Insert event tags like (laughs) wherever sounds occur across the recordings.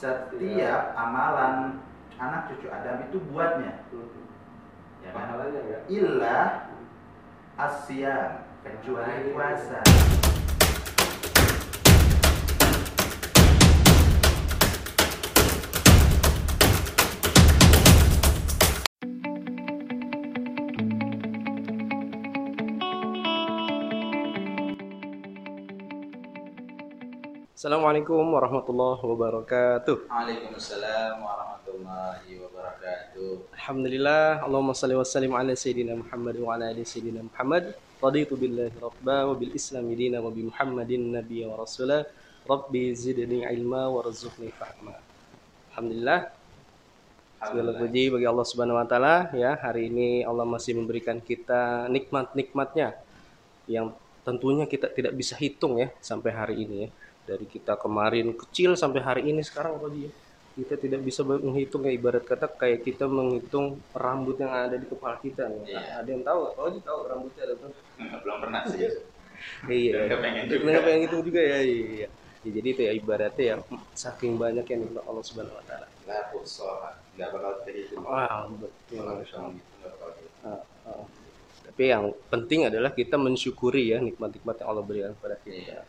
setiap amalan anak cucu Adam itu buatnya. Ya kan? Pahalanya enggak? illa asyam kecuali puasa Assalamualaikum warahmatullahi wabarakatuh. Waalaikumsalam warahmatullahi wabarakatuh Alhamdulillah, Allahumma salli wa sallim ala sayyidina Muhammad wa ala ali sayyidina Muhammad. Raditu billahi rabba wa bil islami dina wa bi Muhammadin nabiyya wa rasula. Rabbi zidni ilma warzuqni fahma. Alhamdulillah, segala puji bagi Allah Subhanahu wa taala ya. Hari ini Allah masih memberikan kita nikmat-nikmatnya yang tentunya kita tidak bisa hitung ya sampai hari ini ya. Dari kita kemarin kecil sampai hari ini sekarang apa dia? Kita tidak bisa menghitung ya ibarat kata kayak kita menghitung rambut yang ada di kepala kita. Iya. Ada yang tahu? Oh, dia tahu rambutnya ada tuh. (laughs) belum pernah sih Iya. Nggak pengen juga. Nggak pengen hitung juga ya. Iya. Ya, jadi itu ya ibaratnya ya saking banyak yang nikmat Allah Subhanahu wa taala. nggak pusol nggak bakal terhitung betul. kalau bakal terhitung. Ah, ah. Tapi yang penting adalah kita mensyukuri ya nikmat-nikmat yang Allah berikan kepada kita. Iya.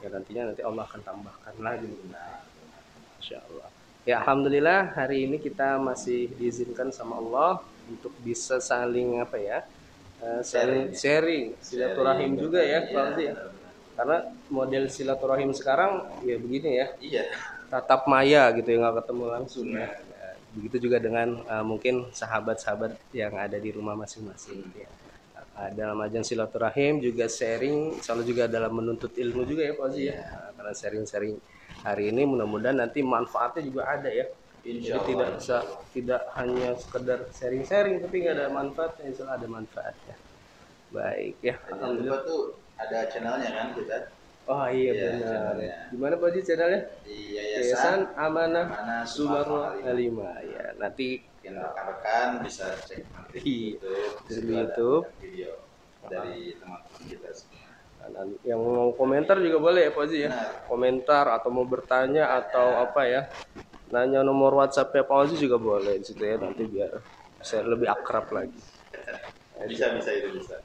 Ya nantinya nanti Allah akan tambahkan lagi. Masya Allah. Ya Alhamdulillah hari ini kita masih diizinkan sama Allah untuk bisa saling apa ya eh, saling sharing silaturahim Sharing, juga ya iya, Pak Fauzi ya. Karena model silaturahim sekarang ya begini ya iya tatap maya gitu ya nggak ketemu langsung ya. Ya, begitu juga dengan uh, mungkin sahabat-sahabat yang ada di rumah masing-masing Hmm. ya. Uh, dalam ajang silaturahim juga sharing selalu juga dalam menuntut ilmu juga ya Pak Ozi ya. Iya. Nah, karena sharing-sharing hari ini mudah-mudahan nanti manfaatnya juga ada ya. Insya jadi tidak bisa tidak hanya sekedar sharing-sharing tapi nggak ada manfaatnya insya Allah ada manfaatnya. Baik ya. Alhamdulillah tuh ada channelnya kan kita? Oh iya Iya, benar. channelnya. gimana Pak Ozi channelnya? Di Yayasan Yayasan Amanah Amanah Sumarno Halimah ya. Nanti yang rekan-rekan bisa cek nanti di Iya. YouTube Di YouTube. video dari teman-teman kita semua. Dan yang mau komentar juga boleh ya Pak Ozi ya? Benar. komentar atau mau bertanya atau apa ya? Nanya nomor WhatsApp ya Pak Ozi juga boleh di situ ya nanti biar saya lebih akrab lagi. (laughs) Bisa bisa itu bisa.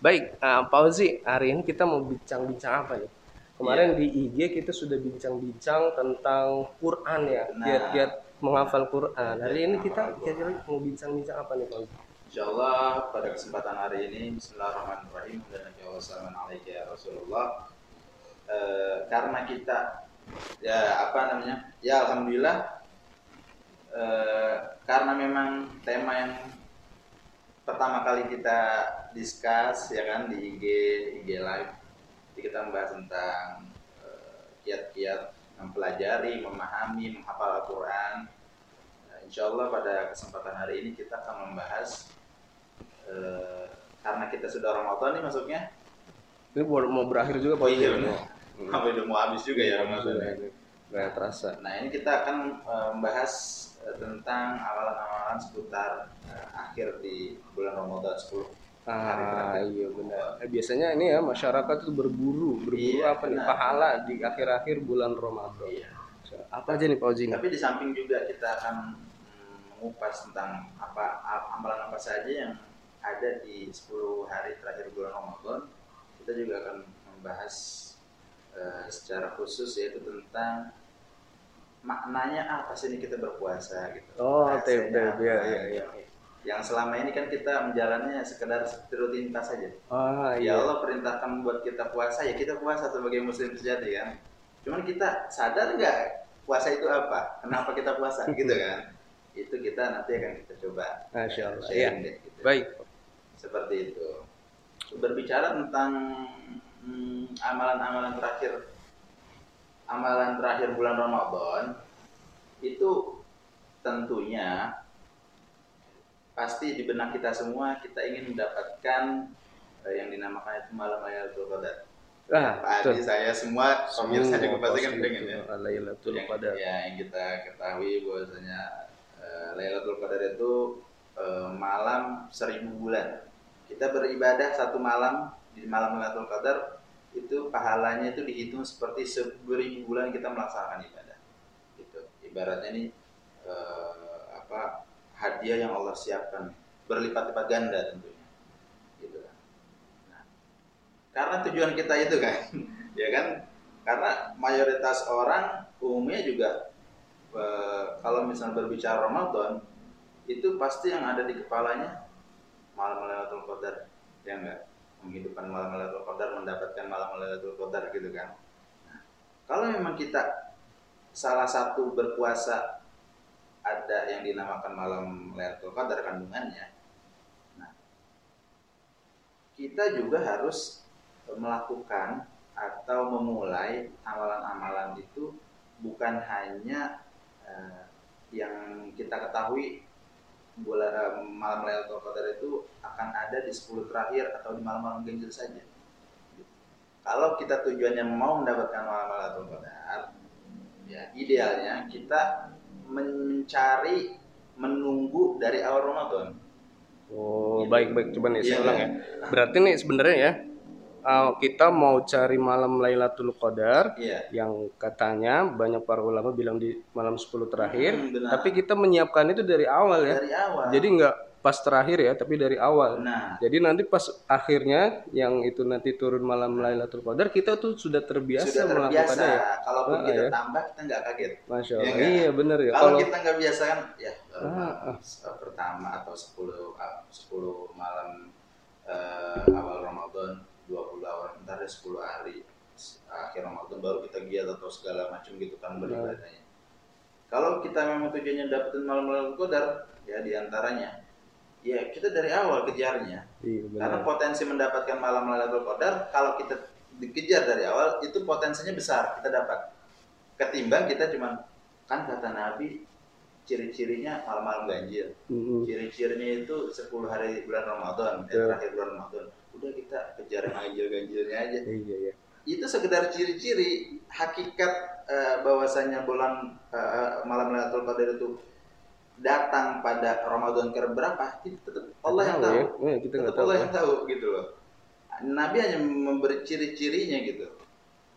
Baik eh, Pak Ozi hari ini kita mau bincang-bincang apa nih kemarin di IG kita sudah bincang-bincang tentang Quran ya Benar. kiat-kiat menghafal Quran. Hari ini kita kira-kira mau bincang-bincang apa nih Pak? Insya Allah pada kesempatan hari ini Bismillahirrahmanirrahim dan Nabi ya Rasulullah Eh, karena kita ya apa namanya ya Alhamdulillah eh, karena memang tema yang pertama kali kita discuss ya kan di IG IG live jadi kita membahas tentang eh, kiat-kiat mempelajari memahami menghafal Al-Quran Nah, insya Allah pada kesempatan hari ini kita akan membahas eh, karena kita sudah Ramadan nih masuknya. ini mau mau berakhir juga Pak Oh iya ya? benar. (laughs) Sampai udah mau habis juga ya Ramadan. ya. Terasa Nah ini kita akan eh, membahas eh, tentang amalan-amalan seputar eh, akhir di bulan Ramadan 10 hari Ah iya benar. Eh, biasanya ini ya masyarakat itu berburu, berburu Iya, apa nih benar. pahala di akhir-akhir bulan Ramadan. Iya. Apa aja nih Pak Oji? Tapi di samping juga kita akan mm, mengupas tentang apa amalan apa saja yang ada di 10 hari terakhir bulan Ramadan. Kita juga akan membahas eh, secara khusus yaitu tentang maknanya apa sih ini kita berpuasa gitu. Oh, tip, tip, ya, ya, ya. Yang selama ini kan kita menjalannya sekedar rutinitas saja. Ah Ya iya. Allah perintahkan buat kita puasa ya kita puasa sebagai muslim sejati kan. Cuman kita sadar nggak puasa itu apa? Kenapa kita puasa (laughs) gitu kan? Itu kita nanti akan kita coba Masya Allah. Iya. deh, gitu. Baik. Seperti itu. Berbicara tentang hmm, amalan-amalan terakhir amalan terakhir bulan Ramadan itu tentunya pasti di benak kita semua kita ingin mendapatkan eh, yang dinamakan itu malam Lailatul Qadar. Ah, Pak saya semua pemirsa juga pasti kan pengen ya. Lailatul yang, Qadar. ya, yang kita ketahui bahwasanya eh, Lailatul Qadar itu eh, malam seribu bulan. Kita beribadah satu malam di malam Lailatul Qadar itu pahalanya itu dihitung seperti seribu bulan kita melaksanakan ibadah. Gitu. ibaratnya ini eh, apa hadiah yang Allah siapkan. Berlipat-lipat ganda tentunya. Gitu kan. Nah, karena tujuan kita itu kan (laughs) ya kan? Karena mayoritas orang umumnya juga eh, kalau misalnya berbicara Ramadan itu pasti yang ada di kepalanya malam Lailatul Qadar ya enggak? Menghidupkan malam Lailatul Qadar mendapatkan malam Lailatul Qadar gitu kan. Nah, kalau memang kita salah satu berpuasa ada yang dinamakan malam Lailatul Qadar kandungannya nah kita juga harus melakukan atau memulai amalan-amalan itu bukan hanya uh, yang kita ketahui bulan uh, malam Lailatul Qadar itu akan ada di 10 terakhir atau di malam-malam ganjil saja. Kalau kita tujuannya mau mendapatkan malam Lailatul Qadar, ya idealnya kita mencari menunggu dari awal Ramadan. Oh, baik-baik gitu. coba nih saya iya, ulang ya. Berarti nih sebenarnya ya uh, kita mau cari malam Lailatul Qadar yeah. yang katanya banyak para ulama bilang di malam 10 terakhir, hmm, tapi kita menyiapkan itu dari awal ya. Dari awal. Jadi nggak pas terakhir ya, tapi dari awal. Nah. Jadi nanti pas akhirnya yang itu nanti turun malam Lailatul Qadar kita tuh sudah terbiasa, sudah terbiasa. melakukannya ya. Kalaupun ah, kita ya. tambah kita nggak kaget. Masya Allah. Ya, iya benar ya. Kalau, Kalau kita nggak biasa kan ya ah, ah. pertama atau 10 10 malam uh, awal Ramadan 20 awal ntar ada 10 hari akhir Ramadan baru kita giat atau segala macam gitu kan beribadahnya. Kalau kita memang tujuannya dapetin malam-malam qadar ya di antaranya ya kita dari awal kejarnya. Iya, Karena potensi mendapatkan malam Lailatul Qadar kalau kita dikejar dari awal itu potensinya besar kita dapat. Ketimbang kita cuman kan kata Nabi ciri-cirinya malam-malam ganjil. Mm -hmm. Ciri-cirinya itu 10 hari bulan Ramadan, yeah. terakhir bulan Ramadan udah kita kejar ganjil-ganjilnya aja iya, iya. itu sekedar ciri-ciri hakikat uh, bahwasanya bulan uh, malam Lailatul Qadar itu datang pada Ramadan ke berapa itu tetap Allah yang tahu, ya. kita tetap tahu, Allah ya. yang tahu gitu loh Nabi hanya memberi ciri-cirinya gitu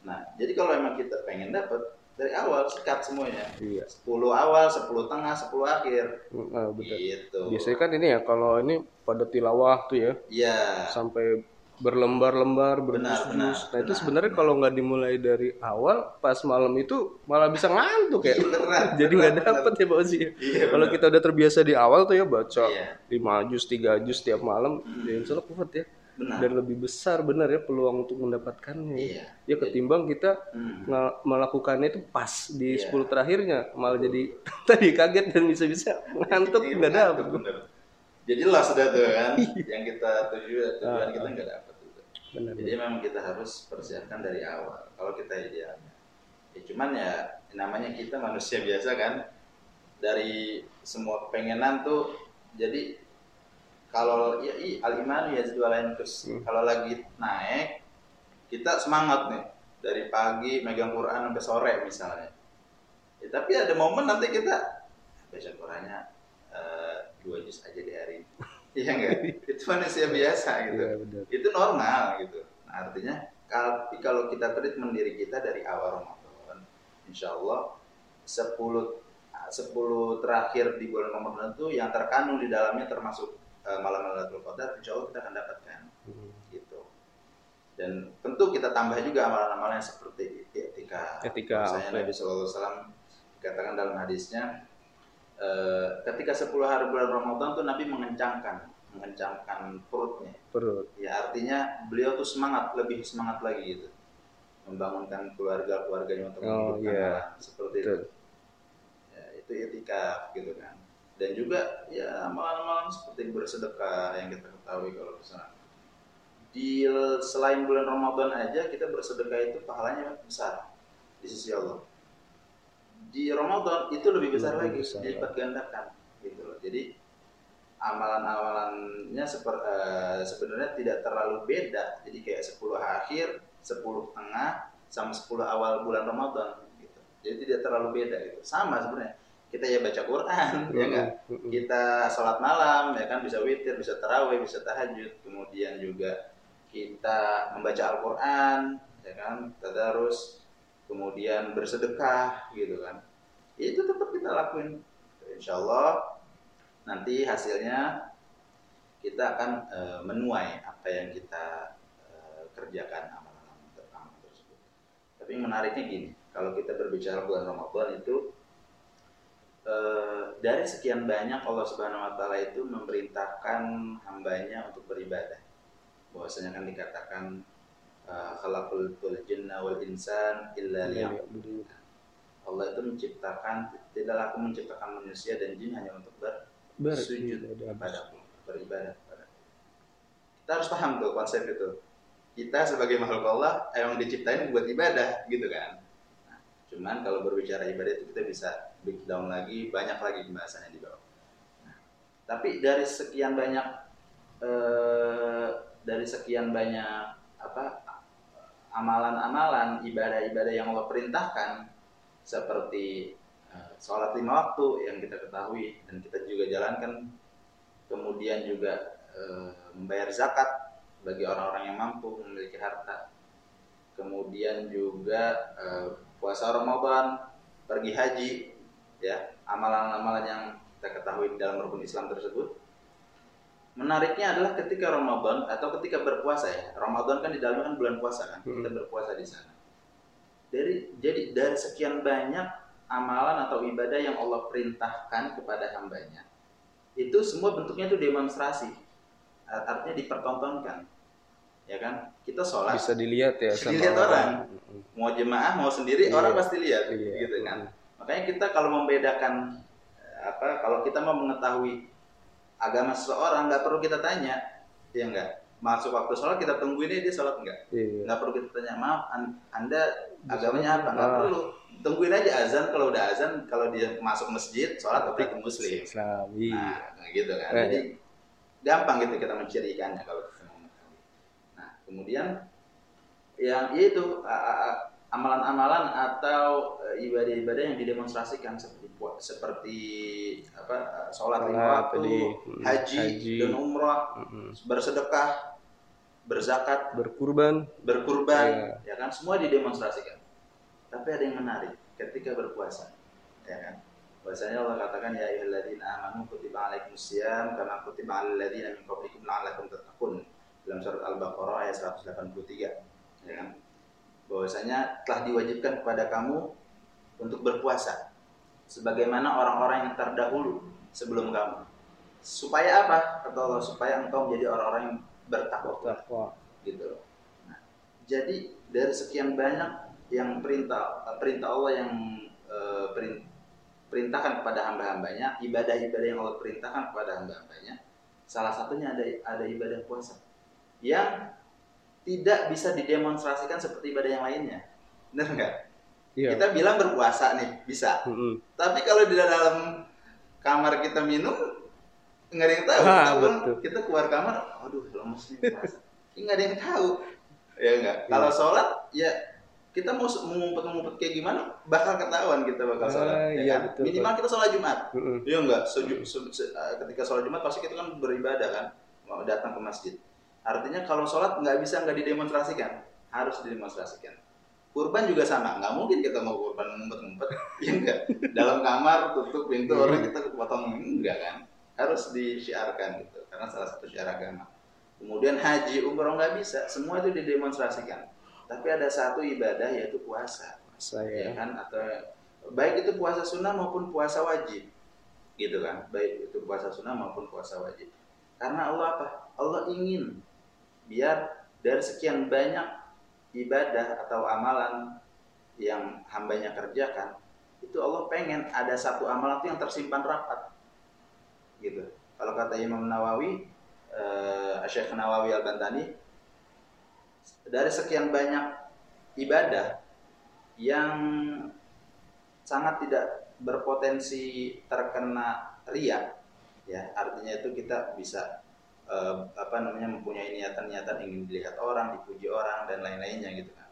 nah jadi kalau emang kita pengen dapat dari awal sekat semuanya. Iya. 10 awal, 10 tengah, 10 akhir. Nah, betul. Gitu. Biasanya kan ini ya kalau ini pada tilawah tuh ya. Iya. Sampai berlembar-lembar berdus-dus. Nah itu sebenarnya kalau nggak dimulai dari awal, pas malam itu malah bisa ngantuk ya. Beneran, (laughs) Jadi nggak dapet ya Pak sih. Iya, kalau kita udah terbiasa di awal tuh ya baca iya. 5 juz, 3 juz tiap malam, hmm. ya insya Allah kuat ya benar. dan lebih besar benar ya peluang untuk mendapatkannya iya. ya ketimbang kita hmm. melakukannya itu pas di iya. 10 terakhirnya malah jadi (laughs) tadi kaget dan bisa-bisa ngantuk iya, nggak dapet jadi lah sudah tuh kan iya. yang kita tuju tujuan ah, kita nggak dapet benar, jadi memang kita harus persiapkan dari awal. Kalau kita idealnya. Ya cuman ya namanya kita manusia (laughs) biasa kan. Dari semua pengenan tuh jadi kalau ya al iman ya lain. Terus hmm. kalau lagi naik kita semangat nih. Dari pagi megang Quran sampai sore misalnya. Ya, tapi ada momen nanti kita baca Qurannya uh, dua juz aja di hari iya enggak (laughs) itu manusia biasa gitu. Ya, itu normal gitu. Nah, artinya kalau kita treatment diri kita dari awal Ramadan insya Allah 10 10 terakhir di bulan Ramadan itu yang terkandung di dalamnya termasuk uh, malam Lailatul Qadar insya Allah kita akan dapatkan. Hmm. gitu. Dan tentu kita tambah juga amalan-amalan seperti etika etika misalnya okay. Nabi Shallallahu Alaihi Wasallam katakan dalam hadisnya uh, ketika 10 hari bulan Ramadan tuh Nabi mengencangkan mengencangkan perutnya. Perut. Ya artinya beliau tuh semangat lebih semangat lagi gitu. Membangunkan keluarga keluarganya untuk oh, yeah. seperti Betul. itu ya, itu etika gitu kan. Dan juga ya amalan-amalan seperti bersedekah yang kita ketahui kalau misalnya. Di selain bulan Ramadan aja kita bersedekah itu pahalanya besar di sisi Allah di Ramadan itu lebih besar lebih lagi besar, dilipat gandakan gitu loh. Jadi amalan-amalannya seper, uh, sebenarnya tidak terlalu beda. Jadi kayak 10 akhir 10 tengah sama 10 awal bulan Ramadan gitu. Jadi tidak terlalu beda gitu. Sama sebenarnya. Kita ya baca Quran (laughs) ya enggak kita sholat malam ya kan? Bisa witir bisa tarawih bisa tahajud. Kemudian juga kita membaca Al-Quran ya kan? Tadarus kemudian bersedekah gitu kan itu tetap lakuin insya Allah nanti hasilnya kita akan uh, menuai apa yang kita uh, kerjakan amalan-amalan tersebut. Tapi menariknya gini, kalau kita berbicara bulan Ramadan itu uh, dari sekian banyak Allah Subhanahu Wa Taala itu memerintahkan hambanya untuk beribadah. Bahwasanya kan dikatakan khalaqul jinna wal insan illa liya'budun. Allah itu menciptakan tidaklah aku menciptakan manusia dan jin hanya untuk bersujud kepada beribadah kepada kita harus paham tuh konsep itu. Kita sebagai makhluk Allah emang diciptain buat ibadah gitu kan? Nah, cuman kalau berbicara ibadah itu kita bisa breakdown lagi banyak lagi pembahasannya di bawah. Nah, tapi dari sekian banyak eh, dari sekian banyak apa amalan-amalan ibadah-ibadah yang Allah perintahkan seperti uh, sholat lima waktu yang kita ketahui dan kita juga jalankan. Kemudian juga e, membayar zakat bagi orang-orang yang mampu memiliki harta. Kemudian juga e, puasa Ramadan pergi haji ya. Amalan-amalan yang kita ketahui dalam rukun Islam tersebut menariknya adalah ketika Ramadan atau ketika berpuasa ya. Ramadan kan di dalamnya kan bulan puasa kan. Kita hmm. berpuasa di sana. Dari jadi dari sekian banyak amalan atau ibadah yang Allah perintahkan kepada hambanya itu semua bentuknya itu demonstrasi. Artinya dipertontonkan. Ya kan? Kita sholat. Bisa dilihat ya bisa dilihat orang. orang. Mau jemaah mau sendiri iya. orang pasti lihat iya. gitu kan? Makanya kita kalau membedakan apa kalau kita mau mengetahui agama seseorang nggak perlu kita tanya. Ya enggak masuk waktu sholat kita tungguin dia sholat enggak iya. nggak perlu kita tanya maaf anda agamanya apa? Nggak ah. perlu. Tungguin aja azan kalau udah azan kalau dia masuk masjid sholat berarti muslim. Islam iya. nah gitu kan. Eh, jadi gampang gitu kita mencirikannya kalau kita nah kemudian yang itu amalan-amalan atau e, ibadah-ibadah yang didemonstrasikan seperti seperti apa sholat lima waktu hmm, haji, haji dan umrah hmm. bersedekah berzakat berkurban berkurban ya. ya kan semua didemonstrasikan tapi ada yang menarik ketika berpuasa, ya kan? Bahasanya Allah katakan ya ayyuhalladzina amanu kutiba alaikumusiyam kama kutiba alal ladzina min qablikum la'allakum tattaqun. Dalam surat Al-Baqarah ayat 183, ya kan? Bahwasanya telah diwajibkan kepada kamu untuk berpuasa sebagaimana orang-orang yang terdahulu sebelum kamu. Supaya apa? Kata Allah, supaya engkau menjadi orang-orang yang bertakwa. Gitu Nah, jadi dari sekian banyak yang perintah perintah Allah yang uh, perintahkan kepada hamba-hambanya ibadah-ibadah yang Allah perintahkan kepada hamba-hambanya salah satunya ada ada ibadah puasa yang tidak bisa didemonstrasikan seperti ibadah yang lainnya. Benar nggak? Iya. kita bilang berpuasa nih bisa. Mm -hmm. tapi kalau di dalam kamar kita minum nggak ada yang tahu. Ha, kita, kita keluar kamar aduh lemes nih puasa nggak ada yang tahu. Ya enggak iya. kalau sholat ya kita mau mengumpet-ngumpet kayak gimana bakal ketahuan kita bakal sholat ah, ya iya, kan? betul, minimal kita sholat jumat. Iya enggak Seju, se, se, eh, ketika sholat jumat pasti kita kan beribadah kan? Mau datang ke masjid artinya kalau sholat nggak bisa nggak didemonstrasikan harus didemonstrasikan kurban juga sama nggak mungkin kita mau kurban ngumpet-ngumpet (laughs) ya enggak dalam kamar tutup pintu orang kita potong enggak kan harus disiarkan gitu karena salah satu syiar agama kemudian haji umroh nggak bisa semua itu didemonstrasikan tapi ada satu ibadah yaitu puasa. Puasa ya. ya kan atau baik itu puasa sunnah maupun puasa wajib. Gitu kan. Baik itu puasa sunnah maupun puasa wajib. Karena Allah apa? Allah ingin biar dari sekian banyak ibadah atau amalan yang hambanya kerjakan itu Allah pengen ada satu amalan itu yang tersimpan rapat. Gitu. Kalau kata Imam Nawawi uh, Syekh Nawawi Al Bantani dari sekian banyak ibadah yang sangat tidak berpotensi terkena ria ya artinya itu kita bisa eh, apa namanya mempunyai niatan-niatan ingin dilihat orang dipuji orang dan lain-lainnya gitu kan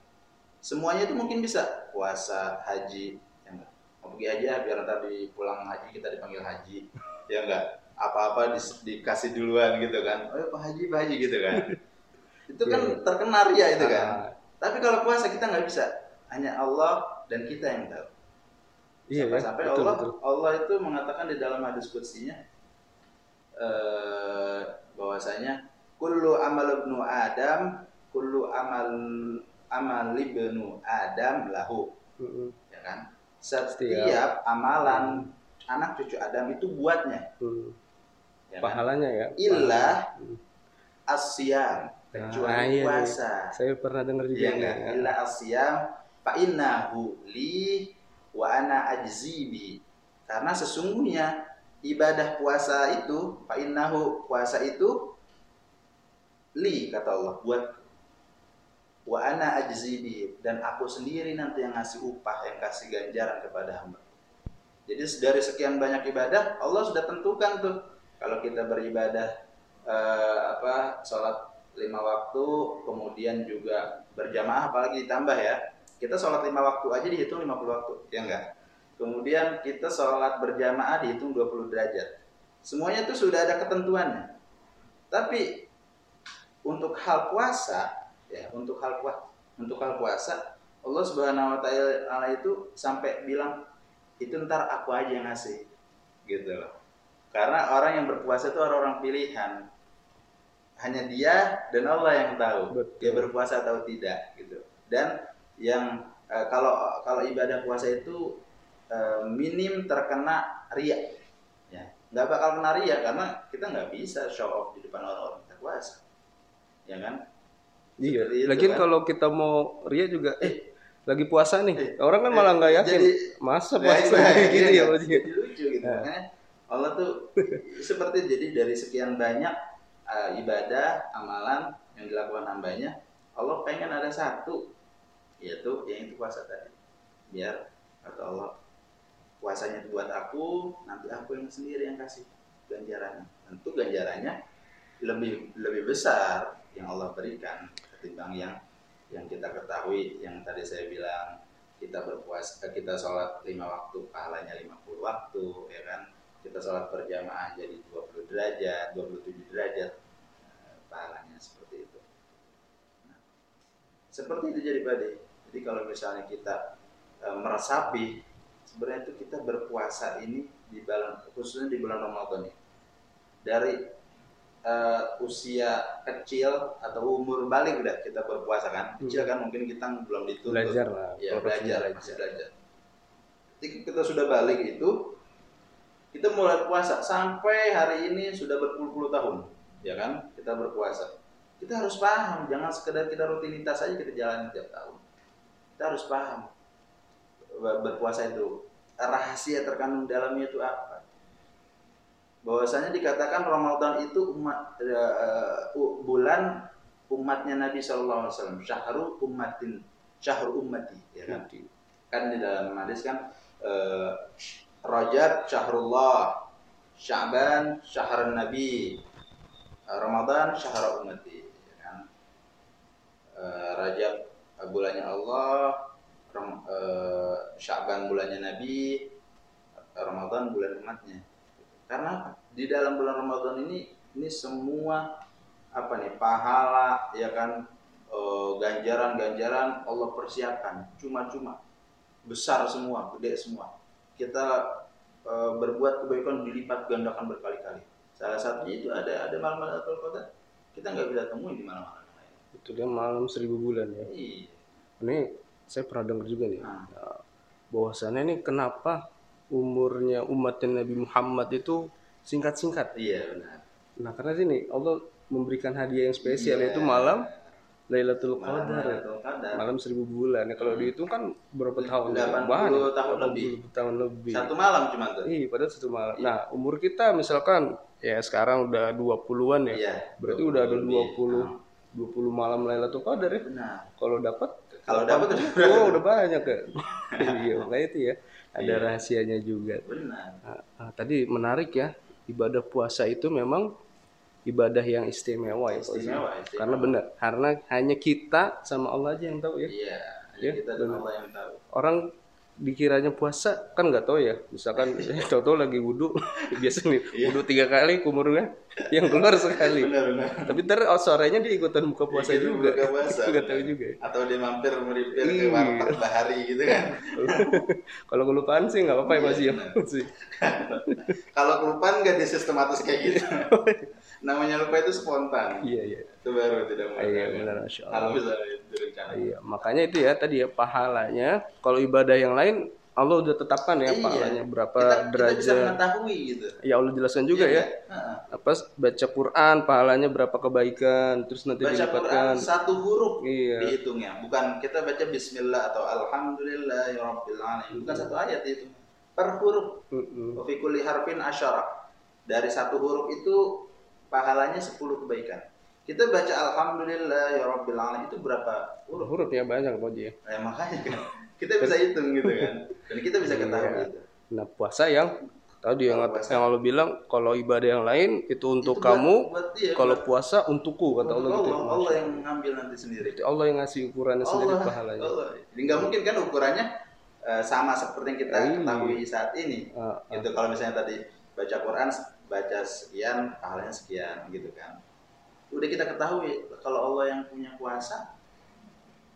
semuanya itu mungkin bisa puasa haji ya enggak mau pergi aja biar nanti di pulang haji kita dipanggil haji ya enggak apa-apa di, dikasih duluan gitu kan oh pak haji pak haji gitu kan (laughs) itu kan yeah. terkena ria itu kan. Ah. Tapi kalau puasa kita nggak bisa, hanya Allah dan kita yang tahu. Iya, ya. Sampai-sampai Betul, Allah betul. Allah itu mengatakan di dalam hadis qudsinya eh bahwasanya kullu amal ibnu adam kullu amal amal ibnu adam lahu Mm-mm. ya kan setiap amalan anak cucu Adam itu buatnya Hmm. ya kan? Pahalanya ya. Illa Hmm. asyam Nah, kecuali iya, puasa Saya pernah dengar juga Iya nih, enggak? ya. Illa asyam fa innahu li wa ana ajzibi. Karena sesungguhnya ibadah puasa itu fa innahu puasa itu li kata Allah buat wa ana ajzibi dan aku sendiri nanti yang ngasih upah yang kasih ganjaran kepada hamba. Jadi dari sekian banyak ibadah Allah sudah tentukan tuh kalau kita beribadah eh, apa sholat lima waktu kemudian juga berjamaah apalagi ditambah ya kita sholat lima waktu aja dihitung 50 waktu ya enggak kemudian kita sholat berjamaah dihitung 20 derajat. Semuanya itu sudah ada ketentuannya. Tapi untuk hal puasa ya untuk hal puasa untuk hal puasa Allah Subhanahu wa taala itu sampai bilang itu ntar aku aja yang ngasih gitu loh. Karena orang yang berpuasa itu orang-orang pilihan. Hanya dia dan Allah yang tahu Betul. dia berpuasa atau tidak gitu. Dan yang eh, kalau kalau ibadah puasa itu eh, minim terkena ria ya nggak bakal kena ria karena kita nggak bisa show off di depan orang-orang kita puasa ya kan Iya. Itu, Lagian kan? kalau kita mau ria juga eh lagi puasa nih. Eh, Orang kan malah nggak eh, yakin. jadi- Masa Nah, puasa gitu iya, ya kan? Mas? jadi lucu gitu Nah. makanya Allah tuh (laughs) seperti jadi dari sekian banyak uh, ibadah amalan yang dilakukan hambanya Allah pengen ada satu yaitu yang itu puasa tadi biar kata Allah puasanya buat aku nanti aku yang sendiri yang kasih ganjarannya tentu ganjarannya lebih lebih besar yang Allah berikan ketimbang yang yang kita ketahui yang tadi saya bilang kita berpuasa eh, kita sholat lima waktu pahalanya 50 waktu ya kan? Kita sholat berjamaah jadi 20 derajat 27 derajat eh, pahalanya seperti itu. Nah, seperti itu jadi badai. Jadi kalau misalnya kita eh, meresapi sebenarnya itu kita berpuasa ini di bulan khususnya di bulan Ramadan ini. Dari eh, usia kecil atau umur balik udah kita berpuasa kan. Kecil kan mungkin kita belum dituntut. Belajar lah. ya belajar masih belajar. Ketika kita sudah balik itu kita mulai puasa sampai hari ini sudah berpuluh-puluh tahun ya kan? Kita berpuasa. Kita harus paham jangan sekedar kita rutinitas aja kita jalani tiap tahun. Kita harus paham berpuasa itu rahasia terkandung dalamnya itu apa? Bahwasanya dikatakan Ramadan itu umat eh, u- bulan umatnya Nabi Shallallahu Alaihi Wasallam syahru ummatin syahru ummati ya kan? Kan di dalam hadis kan eh, Rajab syahrullah Sya'ban syahr nabi eh, Ramadan syahr ummati ya kan? Eh, Rajab bulannya Allah Ram- eh, Sya'ban bulannya nabi Ramadan bulan umatnya. Karena apa? di dalam bulan Ramadan ini ini semua apa nih pahala ya kan eh, ganjaran-ganjaran Allah persiapkan. Cuma-cuma. Besar semua gede semua. Kita eh, berbuat kebaikan dilipat gandakan berkali-kali. Salah satunya itu ada ada malam Lailatul Qadar. Kita nggak bisa temuin di malam-malam lain. Itu dia malam seribu bulan ya. iya. Ini saya pernah dengar juga nih. Nah. Nah, bahwasannya ini kenapa umurnya umatnya Nabi Muhammad itu singkat-singkat. iya benar Nah karena sini Allah memberikan hadiah yang spesial Iya. yaitu malam Lailatul Qadar. Malam seribu bulan. Ya, kalau Hmm. dihitung kan berapa tahun? 80 Banyak. tahun 80 lebih. tahun lebih. satu malam cuma tuh Iya, padahal satu malam. Iya. Nah, umur kita misalkan ya sekarang udah 20-an ya. iya Berarti udah ada 20 20 20 malam Lailatul Qadar ya. benar Kalau dapat Kalau dapat udah oh, udah banyak ya. (laughs) iya, makanya itu ya. Ada Iya. rahasianya juga. benar Nah, tadi menarik ya. Ibadah puasa itu memang ibadah yang istimewa ya. Istimewa istimewa Karena benar, karena hanya kita sama Allah aja yang tahu ya. iya hanya Ya, kita dan benar. Allah yang tahu Orang dikiranya puasa kan nggak tahu ya misalkan (laughs) eh, tahu-tahu lagi wudhu (laughs) biasa nih (laughs) Iya. wudhu tiga kali kumurnya yang keluar sekali benar benar tapi ntar oh, sorenya dia ikutan buka puasa Iya, juga buka puasa, nggak tahu juga ya. atau dia mampir meripir ke Iya. warteg bahari gitu kan kalau kelupaan sih nggak apa-apa ya masih ya. Masih. kalau kelupaan nggak disistematis kayak gitu namanya lupa itu spontan. Iya iya. Itu baru tidak mau iya benar masya kalau Allah misalnya itu direncanakan. Iya makanya itu ya tadi ya pahalanya. Kalau ibadah yang lain Allah udah tetapkan ya Iya. pahalanya berapa kita, kita bisa derajat. mengetahui gitu. Ya Allah jelaskan juga Iya ya? Heeh. apa baca Quran pahalanya berapa kebaikan terus nanti baca Quran dilipatkan satu huruf Iya. dihitungnya. Bukan kita baca Bismillah atau Alhamdulillah ya Rabbil alamin. Bukan satu ayat itu. Per huruf. Fi kulli harfin asyara. Dari satu huruf itu pahalanya 10 kebaikan kita baca Alhamdulillah ya Rabbil alamin itu berapa huruf hurufnya banyak Pak ya ya makanya kan kita bisa hitung gitu kan dan kita bisa ketahui Iya. itu nah puasa yang tadi yang Kalau puasa. yang Allah bilang kalau ibadah yang lain itu untuk Itu buat- kamu buat dia, kalau buat- puasa untukku kata Allah gitu ya. Allah, Allah yang ngambil nanti sendiri Allah yang ngasih ukurannya sendiri Allah, pahalanya Allah. Jadi nggak mungkin kan ukurannya eh, sama seperti yang kita Iya. ketahui saat ini. Ah, ah. Gitu kalau misalnya tadi baca Quran baca sekian pahalanya sekian gitu kan. Udah kita ketahui kalau Allah yang punya kuasa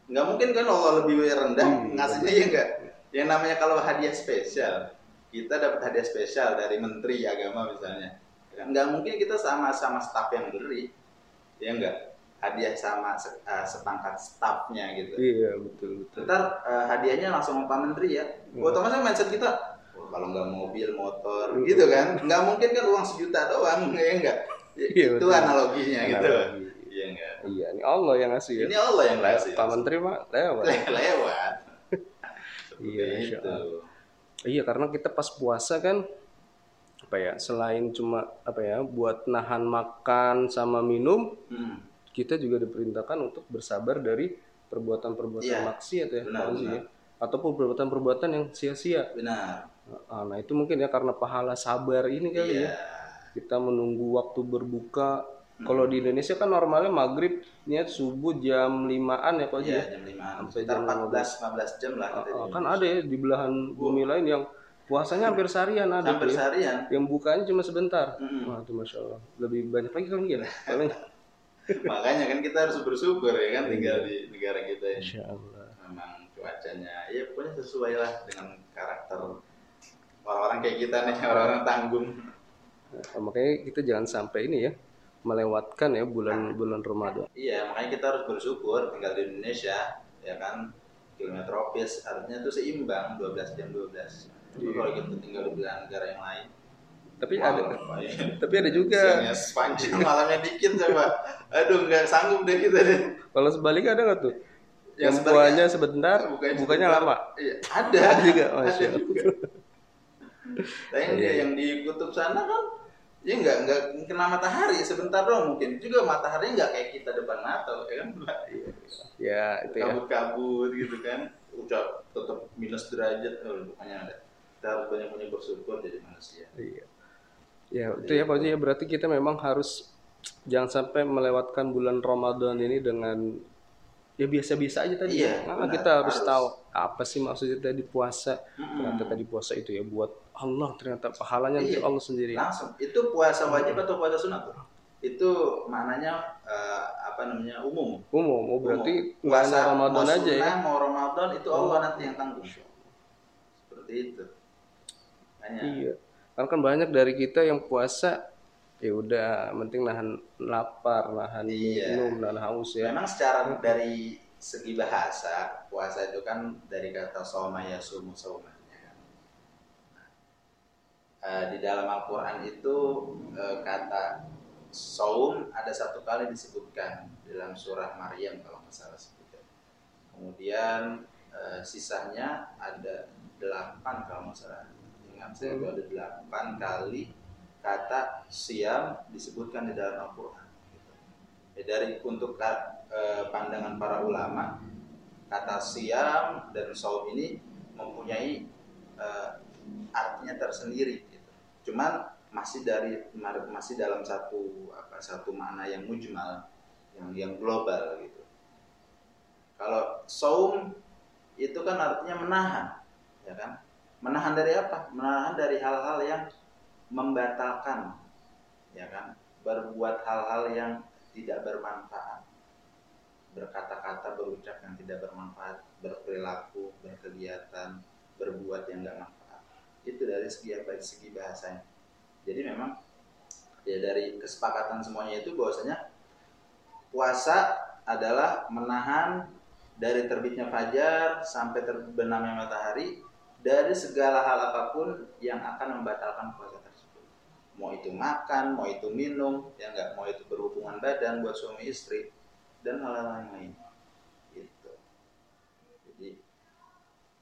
nggak mungkin kan Allah lebih rendah Hmm. ngasihnya ya enggak. Yang namanya kalau hadiah spesial kita dapat hadiah spesial dari menteri agama misalnya. Nggak mungkin kita sama-sama staf yang beri. Ya enggak. Hadiah sama se- eh, sepangkat stafnya gitu. iya betul betul Ntar eh, hadiahnya langsung Pak Menteri ya. Hmm. Otomatis mindset kita, "Wah, kalau nggak mobil, motor, gitu kan. Nggak mungkin kan uang sejuta doang, (laughs) ya enggak? Ya, Iya, itu betul. analoginya gitu. Analogi. Iya enggak? iya ini Allah yang ngasih ya Ini Allah yang kasih. Pak Menteri mah lewat Le- lewat. (laughs) Iya, itu. Iya karena kita pas puasa kan apa ya selain cuma apa ya buat nahan makan sama minum Hmm. kita juga diperintahkan untuk bersabar dari perbuatan-perbuatan Iya, maksiat ya benar, benar. ya. ataupun perbuatan-perbuatan yang sia-sia Benar. Ah, nah itu mungkin ya karena pahala sabar ini kali Iya. ya kita menunggu waktu berbuka Hmm. kalau di Indonesia kan normalnya maghrib niat subuh jam 5an ya Haji Iya, ya jam 5 Sampai Sekitar jam 14 15 jam lah kita Ah, di kan ada ya di belahan bumi lain yang puasanya hampir seharian ada Hampir ya. seharian. yang bukanya cuma sebentar Mm-mm. wah itu masya Allah lebih banyak lagi kan ya (laughs) paling Makanya kan kita harus bersyukur ya kan tinggal Iya. di negara kita ini. Masya Allah memang cuacanya ya pokoknya sesuai lah dengan karakter orang-orang kayak kita nih (laughs) orang-orang tanggung. Nah, makanya kita jangan sampai ini ya melewatkan ya bulan-bulan Ramadan. Iya makanya kita harus bersyukur tinggal di Indonesia ya kan? Kilometer tropis artinya itu seimbang 12 jam 12 Tapi Iya. kalau kita tinggal di belahan negara yang lain. Tapi ada malam, Pak, ya. (laughs) tapi ada juga. Siangnya sepanjang (laughs) malamnya dikit coba aduh nggak sanggup deh kita deh. Kalau sebaliknya ada nggak tuh? Yang Yang buahnya sebentar Bukanya bukanya lama. Iya, ada. Ada juga, ada Masya Allah. juga. Nah, yang, Iya, iya. yang di kutub sana kan ya nggak nggak kena matahari sebentar doang mungkin juga matahari nggak kayak kita depan mata ya kan ya itu ya kabut-kabut gitu kan udah tetap minus derajat oh, bukannya ada kita harus banyak-banyak bersyukur jadi manusia Iya. Ya, itu ya Pak ya berarti kita memang harus jangan sampai melewatkan bulan Ramadan ini dengan ya biasa-biasa aja tadi. Iya, Karena benar. kita harus, Harus. tahu apa sih maksudnya tadi puasa. Mm-mm. Ternyata tadi puasa itu ya buat Allah, ternyata pahalanya Iya. Allah sendiri. langsung itu puasa wajib atau puasa sunat tuh itu maknanya eh, apa namanya umum Umum, oh berarti Umum. nggak hanya Puasa Ramadan mau aja ya. mau Ramadan itu Allah nanti yang tanggung seperti itu Makanya, Iya. Karena kan banyak dari kita yang puasa ya udah penting nahan lapar, nahan Iya. minum, nahan haus ya. Memang secara dari segi bahasa puasa itu kan dari kata soma ya sumu soma. Eh, di dalam Al-Quran itu eh, kata saum ada satu kali disebutkan dalam surah Maryam kalau nggak salah sebutnya. Kemudian eh, sisanya ada delapan kalau nggak salah. Ingat saya itu ada delapan kali kata siam disebutkan di dalam Al-Quran. Gitu. Ya, dari untuk eh, pandangan para ulama kata siam dan saum ini mempunyai eh, artinya tersendiri. Cuman masih dari masih dalam satu apa satu makna yang mujmal yang yang global gitu. Kalau saum itu kan artinya menahan ya kan? Menahan dari apa? Menahan dari hal-hal yang membatalkan ya kan? Berbuat hal-hal yang tidak bermanfaat. Berkata-kata berucap yang tidak bermanfaat berperilaku berkegiatan berbuat yang tidak manfaat itu dari segi apa segi bahasanya jadi memang ya dari kesepakatan semuanya itu bahwasanya puasa adalah menahan dari terbitnya fajar sampai terbenamnya matahari dari segala hal apa pun yang akan membatalkan puasa tersebut. Mau itu makan, mau itu minum, ya enggak, mau itu berhubungan badan buat suami istri dan hal-hal yang lain. Gitu. Jadi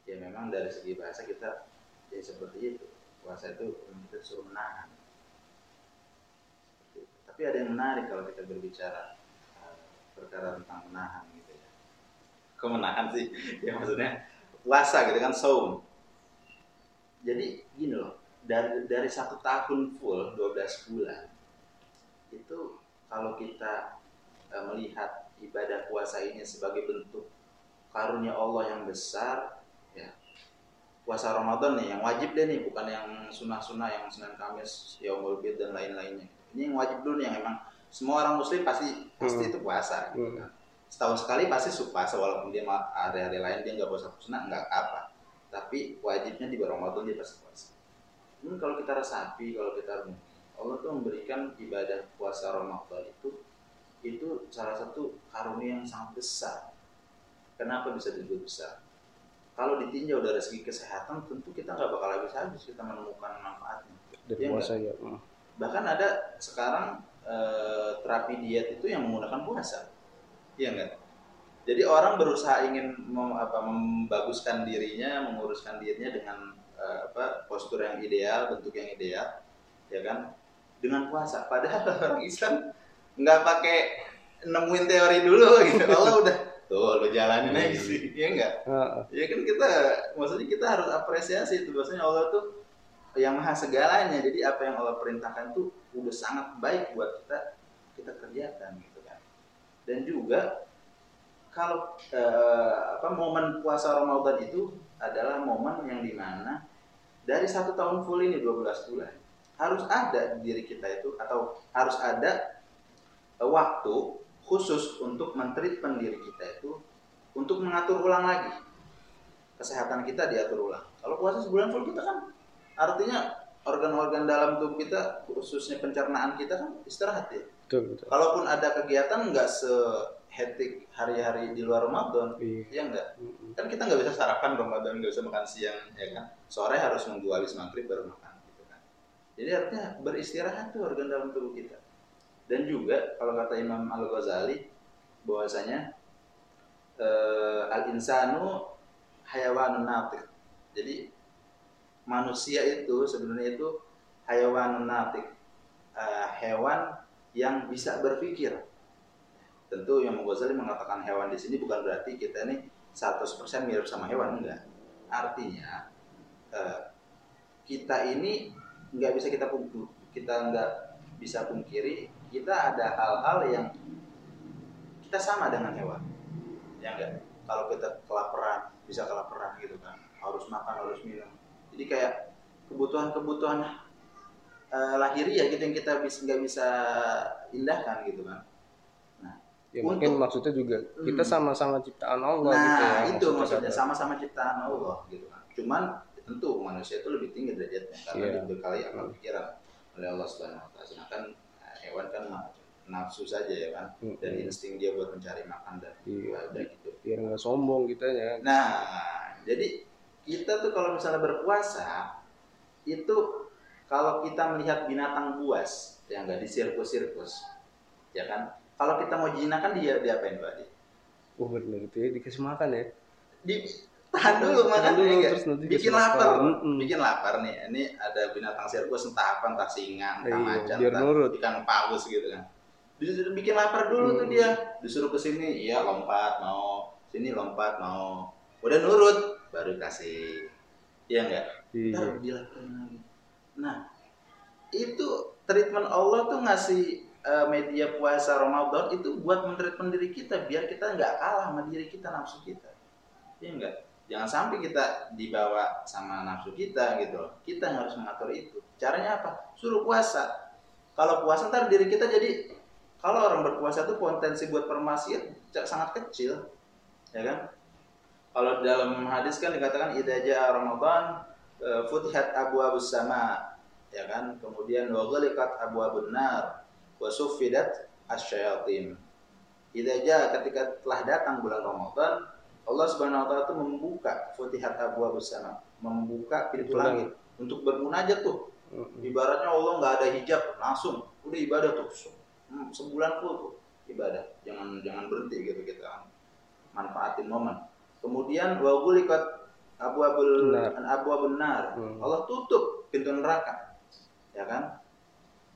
ya memang dari segi bahasa kita ya seperti itu. Puasa itu kita suruh menahan. Tapi ada yang menarik kalau kita berbicara uh, perkara tentang menahan gitu ya. Kemenahan sih, (laughs) ya maksudnya puasa gitu kan saum. Jadi gini loh, dari dari satu tahun full 12 bulan itu kalau kita uh, melihat ibadah puasa ini sebagai bentuk karunia Allah yang besar puasa Ramadan nih yang wajib deh nih bukan yang sunnah-sunnah yang Senin Kamis Yaumul Bid dan lain-lainnya ini yang wajib dulu nih yang memang semua orang muslim pasti pasti hmm. itu puasa gitu kan. setahun sekali pasti puasa walaupun dia hari-hari lain dia nggak puasa sunnah nggak apa tapi wajibnya di Ramadan dia pasti puasa hmm, kalau kita resapi kalau kita Allah tuh memberikan ibadah puasa Ramadan itu itu salah satu karunia yang sangat besar. Kenapa bisa disebut besar? Kalau ditinjau dari segi kesehatan, tentu kita nggak bakal habis-habis kita menemukan manfaatnya. Dari ya puasa ya. Hmm. Bahkan ada sekarang e, terapi diet itu yang menggunakan puasa, iya enggak? Jadi orang berusaha ingin mem, apa, membaguskan dirinya, menguruskan dirinya dengan e, apa, postur yang ideal, bentuk yang ideal, ya kan? Dengan puasa. Padahal (laughs) orang Islam nggak pakai nemuin teori dulu gitu Allah udah tuh lo jalanin aja sih ya enggak ya kan kita maksudnya kita harus apresiasi itu maksudnya Allah tuh yang maha segalanya jadi apa yang Allah perintahkan tuh udah sangat baik buat kita kita kerjakan gitu kan. Dan juga kalau eh, apa momen puasa Ramadan itu adalah momen yang di mana dari satu tahun full ini 12 bulan harus ada di diri kita itu atau harus ada waktu khusus untuk mentreatment diri kita itu untuk mengatur ulang lagi kesehatan kita diatur ulang. Kalau puasa sebulan full kita kan artinya organ-organ dalam tubuh kita khususnya pencernaan kita kan istirahat ya. Betul, betul. Kalaupun ada kegiatan nggak se hektik hari-hari di luar Ramadan, iya. ya enggak. Kan kita nggak bisa sarapan Ramadan, nggak bisa makan siang, ya kan. Sore harus nunggu habis maghrib baru makan, gitu kan. Jadi artinya beristirahat tuh organ dalam tubuh kita. Dan juga kalau kata Imam Al Ghazali bahwasanya uh, al insanu hayawanun natik. Jadi manusia itu sebenarnya itu hayawanun natik, uh, hewan yang bisa berpikir. Tentu yang Ghazali mengatakan hewan di sini bukan berarti kita ini 100% mirip sama hewan enggak. Artinya uh, kita ini nggak bisa kita kita nggak bisa pungkiri kita ada hal-hal yang kita sama dengan hewan. Ya enggak? Kalau kita kelaparan bisa kelaparan gitu kan. Harus makan harus minum. Jadi kayak kebutuhan-kebutuhan uh, lahiriah gitu yang kita bisa nggak bisa indahkan gitu kan. Nah ya, untuk, mungkin maksudnya juga kita hmm. sama-sama ciptaan Allah nah gitu ya, itu maksudnya sama-sama ciptaan Allah gitu kan. Cuman tentu manusia itu lebih tinggi derajatnya karena yeah. dibekali akal pikiran oleh Allah Subhanahu wa taala. Sedangkan hewan kan nafsu saja ya kan? Hmm. dan insting dia buat mencari makan dan iya. ada gitu biar nggak sombong kita ya. Nah jadi kita tuh kalau misalnya berpuasa itu kalau kita melihat binatang buas yang nggak di sirkus-sirkus ya kan? Kalau kita mau jinakan dia diapain pak di oh benar itu ya dikasih makan ya? Di tahan dulu makan dulu ya, terus nanti bikin lapar. mm bikin lapar nih ini ada binatang sirkus entah apa entah singa entah iya, macan biar entah nurut. ikan paus gitu kan. Disuruh bikin lapar dulu hmm. tuh dia. Disuruh ke sini iya lompat mau sini lompat mau. Udah nurut baru kasih. Iya enggak iya. baru dilakukan lagi. Nah itu treatment Allah tuh ngasih uh, media puasa Ramadan itu buat mentreatment diri kita biar kita nggak kalah sama diri kita nafsu kita. Iya enggak Jangan sampai kita dibawa sama nafsu kita gitu loh. Kita harus mengatur itu. Caranya apa? Suruh puasa. Kalau puasa ntar diri kita jadi kalau orang berpuasa itu potensi buat permaksiat sangat kecil, ya kan? Kalau dalam hadis kan dikatakan idaja Ramadan e, futihat abu abu sama, ya kan? Kemudian wa abu abu nar wa sufidat asyayatin. Idaja ketika telah datang bulan Ramadan, Allah Subhanahu wa taala itu membuka Futihat Abwa bersama, membuka pintu langit untuk bermunajat tuh. Ibaratnya Allah nggak ada hijab, langsung udah ibadah tuh. Hmm, sebulan full tuh ibadah. Jangan jangan berhenti gitu kita manfaatin momen. Kemudian wa gulikat abu abul abu benar. Hmm. Allah tutup pintu neraka. Ya kan?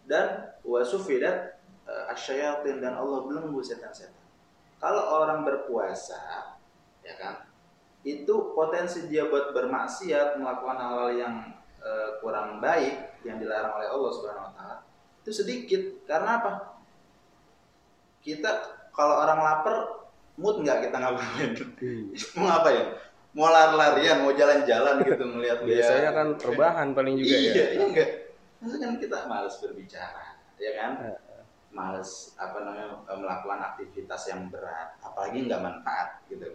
Dan wa sufidat uh, asyayatin dan Allah belum setan-setan. Kalau orang berpuasa ya kan? Itu potensi dia buat bermaksiat melakukan hal-hal yang e, kurang baik yang dilarang oleh Allah Subhanahu Wa Taala itu sedikit. Karena apa? Kita kalau orang lapar mood nggak kita ngapain? Hmm. (laughs) mau apa ya mau lari-larian mau jalan-jalan gitu melihat biasanya kan rebahan paling juga iya, ya. Iya enggak. Maksudnya kan kita malas berbicara ya kan? Males apa namanya melakukan aktivitas yang berat apalagi nggak manfaat gitu kan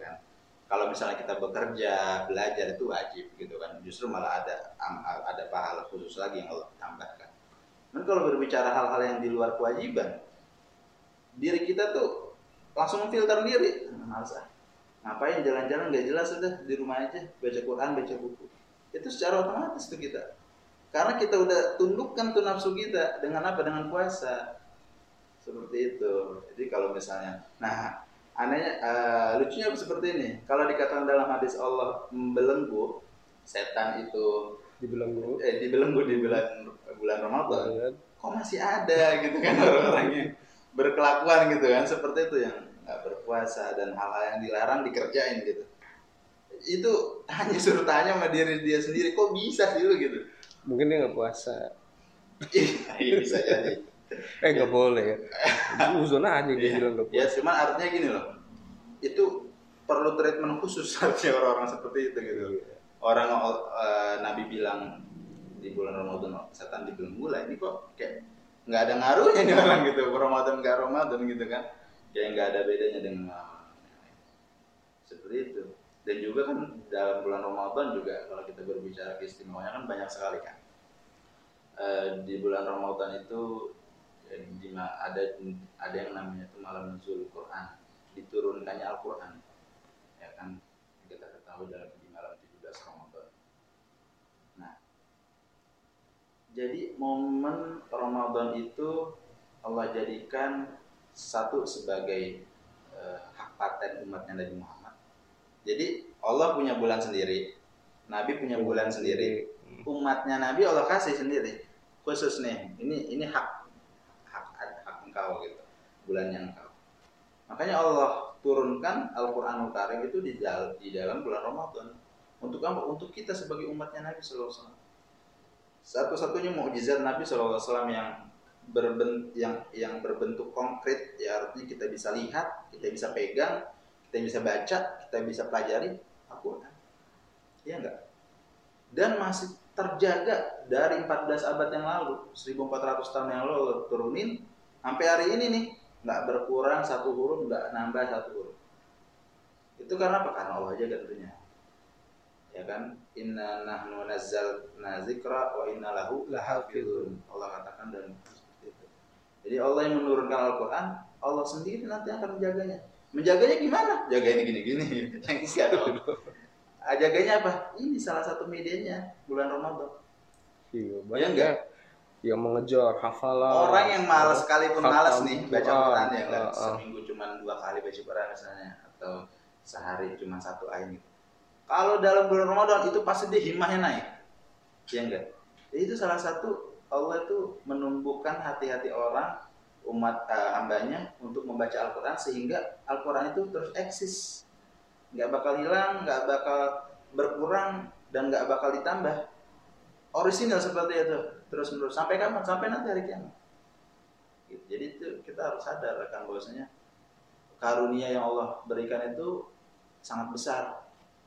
kalau misalnya kita bekerja belajar itu wajib gitu kan. Justru malah ada ada pahala khusus lagi yang Allah tambahkan. Dan kalau berbicara hal-hal yang di luar kewajiban diri kita tuh langsung filter diri. Males ah. Ngapain jalan-jalan? Nggak jelas sudah di rumah aja. Baca Quran baca buku. Itu secara otomatis tuh kita. Karena kita udah tundukkan tuh nafsu kita dengan apa? Dengan puasa. Seperti itu. Jadi kalau misalnya nah anehnya uh, lucunya seperti ini? Kalau dikatakan dalam hadis Allah membelenggu setan itu dibelenggu. Eh dibelenggu di bulan bulan Ramadan. Kok masih ada gitu kan orang-orangnya berkelakuan gitu kan? Seperti itu yang nggak berpuasa dan hal-hal yang dilarang dikerjain gitu. Itu hanya suruh tanya sama diri dia sendiri kok bisa sih lu? Gitu. Mungkin dia nggak puasa. (laughs) Iya bisa jadi (laughs) eh nggak boleh ya. Uzon aja dia iya. bilang nggak ya cuman artinya gini loh. Itu perlu treatment khusus (laughs) artinya orang-orang seperti itu gitu. Iya. orang uh, Nabi bilang di bulan Ramadan setan bulan mulai ini kok kayak nggak ada ngaruhnya nih orang gitu. Ramadan nggak Ramadan gitu kan. Kayak nggak ada bedanya dengan seperti itu. Dan juga kan dalam bulan Ramadan juga kalau kita berbicara keistimewanya kan banyak sekali kan e, di bulan Ramadan itu di ada ada yang namanya itu malam nuzul Quran. Diturunkannya Al-Quran. Ya kan? Kita ketahui dalam di malam 17 Ramadan. Nah jadi momen Ramadan itu Allah jadikan satu sebagai uh, hak paten umatnya Nabi Muhammad. Jadi Allah punya bulan sendiri Nabi punya bulan sendiri. Umatnya Nabi Allah kasih sendiri. Khusus nih ini ini hak gitu bulannya engkau makanya Allah turunkan Al-Quranul Karim itu di dalam, bulan Ramadan untuk apa? Untuk kita sebagai umatnya Nabi Wasallam. Satu-satunya mukjizat Nabi Wasallam yang berbentuk yang yang berbentuk konkret ya artinya kita bisa lihat, kita bisa pegang, kita bisa baca, kita bisa pelajari Al-Quran. Iya enggak? Dan masih terjaga dari 14 abad yang lalu, 1400 tahun yang lalu turunin sampai hari ini nih nggak berkurang satu huruf nggak nambah satu huruf. Itu karena apa? Karena Allah aja tentunya ya kan? Inna nahnu nazzal nazikra wa inna lahu lahafidun Allah katakan dan itu. Jadi Allah yang menurunkan Al-Quran Allah sendiri nanti akan menjaganya. Menjaganya gimana? Jaganya gini-gini (laughs) yang isi ada jaganya apa? Ini salah satu medianya bulan Ramadan. Iya banyak ya, yang mengejar hafalan. Orang yang malas sekalipun malas nih baca Quran ya kan? Uh, seminggu cuma dua kali baca Quran misalnya atau sehari cuma satu ayat. Gitu. kalau dalam bulan Ramadan itu pasti dia himahnya naik. Ya enggak? Jadi itu salah satu Allah itu menumbuhkan hati-hati orang umat uh, hambanya untuk membaca Al-Quran sehingga Al-Quran itu terus eksis. Nggak bakal hilang nggak bakal berkurang dan nggak bakal ditambah orisinal seperti itu terus menerus sampai kapan sampai nanti hari kiamat gitu. jadi itu kita harus sadar akan bahwasanya karunia yang Allah berikan itu sangat besar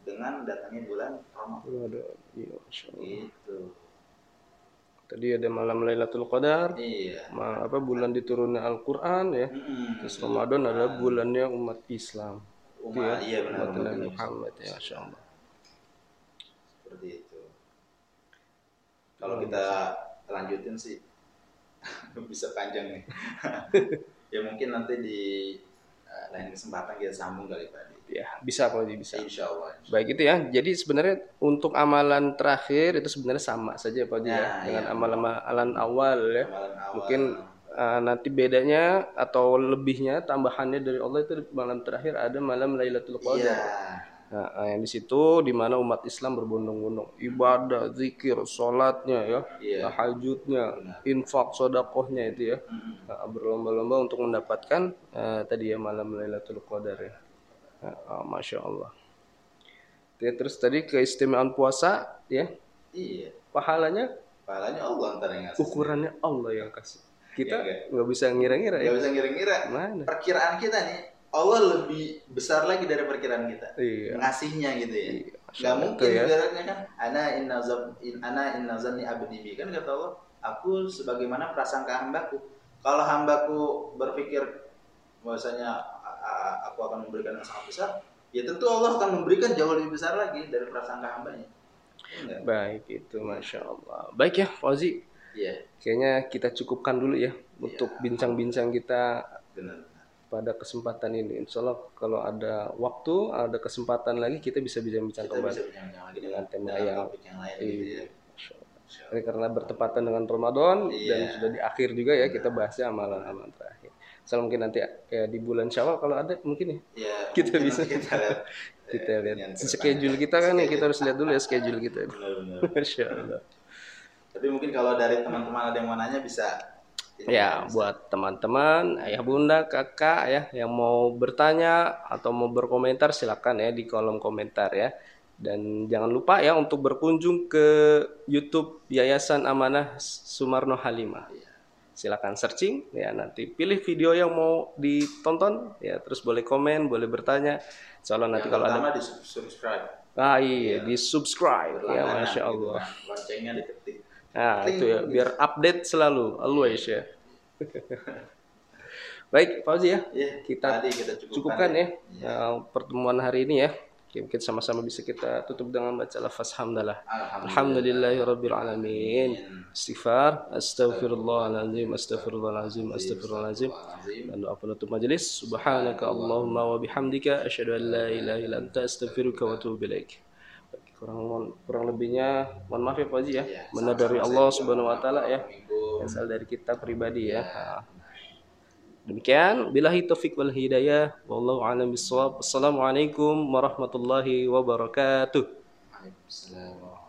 dengan datangnya bulan Ramadan. Iya. Gitu. Tadi ada malam Lailatul Qadar, Iya. ma- apa bulan diturunnya Al-Qur'an ya. Mm-mm. Terus Ramadan adalah bulannya umat Islam. Itu ya, Umat, iya benar. umat umat Nabi. Muhammad ya, Allah. Seperti itu. Kalau kita lanjutin sih (laughs) bisa panjang nih. (laughs) ya mungkin nanti di eh, lain kesempatan kita sambung kali Pak. Ya, bisa kalau bisa. Insya Allah. Baik itu ya. Jadi sebenarnya untuk amalan terakhir itu sebenarnya sama saja Pak ya, Ya, dengan iya. amalan-amalan awal ya. Amalan awal. Mungkin uh, nanti bedanya atau lebihnya tambahannya dari Allah itu malam terakhir ada malam Lailatul. Qadar. Nah, nah, yang di situ di mana umat Islam berbondong-bondong ibadah, zikir, sholatnya ya, Iya. tahajudnya, infak, sodakohnya itu ya, Mm-mm. Nah, berlomba-lomba untuk mendapatkan uh, tadi ya malam Lailatul Qadar ya. Nah, ah, Masya Allah. Ya, terus tadi keistimewaan puasa ya, Iya. pahalanya Pahalanya Allah ntar yang ngasih. ukurannya Allah yang kasih. Kita Iya, nggak bisa ngira-ngira ya. Gak bisa ngira-ngira. Mana? Perkiraan kita nih, Allah lebih besar lagi dari perkiraan kita. Iya. Ngasihnya gitu ya. Iya, Gak mungkin ya. ibaratnya kan ana inna zan in, ana inna zanni abdi bi. kan kata Allah aku sebagaimana prasangka hambaku kalau hambaku berpikir bahwasanya aku akan memberikan yang sangat besar ya tentu Allah akan memberikan jauh lebih besar lagi dari prasangka hambanya Iya enggak? Baik itu, masya Allah. Baik ya, Fauzi. iya Kayaknya kita cukupkan dulu ya untuk bincang-bincang kita benar pada kesempatan ini. Insya Allah kalau ada waktu, ada kesempatan lagi kita bisa bincang-bincang kembali. bisa bincang lagi Dengan tema yang- yang lain gitu Iya. ya Allah. Ini karena bertepatan dengan Ramadan dan Iya. sudah di akhir juga ya kita bahasnya amalan-amalan terakhir. Soal mungkin nanti ya di bulan Syawal kalau ada mungkin ya ya Kita mungkin bisa. kita lihat (laughs) kita eh, lihat schedule kita kan ya kita harus lihat dulu ya schedule kita. (laughs) Masya Allah. Tapi mungkin kalau dari teman-teman ada yang mau nanya bisa. Ya, buat teman-teman, ayah bunda, kakak ya yang mau bertanya atau mau berkomentar silakan ya di kolom komentar ya. Dan jangan lupa ya untuk berkunjung ke YouTube Yayasan Amanah Sumarno Halimah. Silakan searching ya nanti pilih video yang mau ditonton ya terus boleh komen, boleh bertanya. Soalnya nanti Yang kalau ada di subscribe. ah iya di subscribe ya masya gitu Allah. kan. Loncengnya diketik. Nah, Kling, itu ya, biar update selalu, always ya. (laughs) Baik, Fauzi ya. Iya, Kita tadi kita cukupkan, Cukupkan ya Iya. uh, pertemuan hari ini ya. Oke, Mungkin sama-sama bisa kita tutup dengan baca lafaz hamdalah. Alhamdulillah. Alhamdulillahirabbil alamin. Istighfar, astaghfirullahalazim, astaghfirullahalazim, astaghfirullahalazim. Azim. Dan doa penutup majelis. Subhanaka Allahumma wa bihamdika asyhadu an la ilaha illa anta astaghfiruka wa atubu ilaik. Kurang kurang lebihnya mohon maaf ya Pak Haji ya. Iya, Benar dari Allah Subhanahu wa taala ya. Asal dari kita pribadi ya. Nah. Demikian billahi taufik wal hidayah wallahu a'lam bissawab. Assalamualaikum warahmatullahi wabarakatuh. Waalaikumsalam.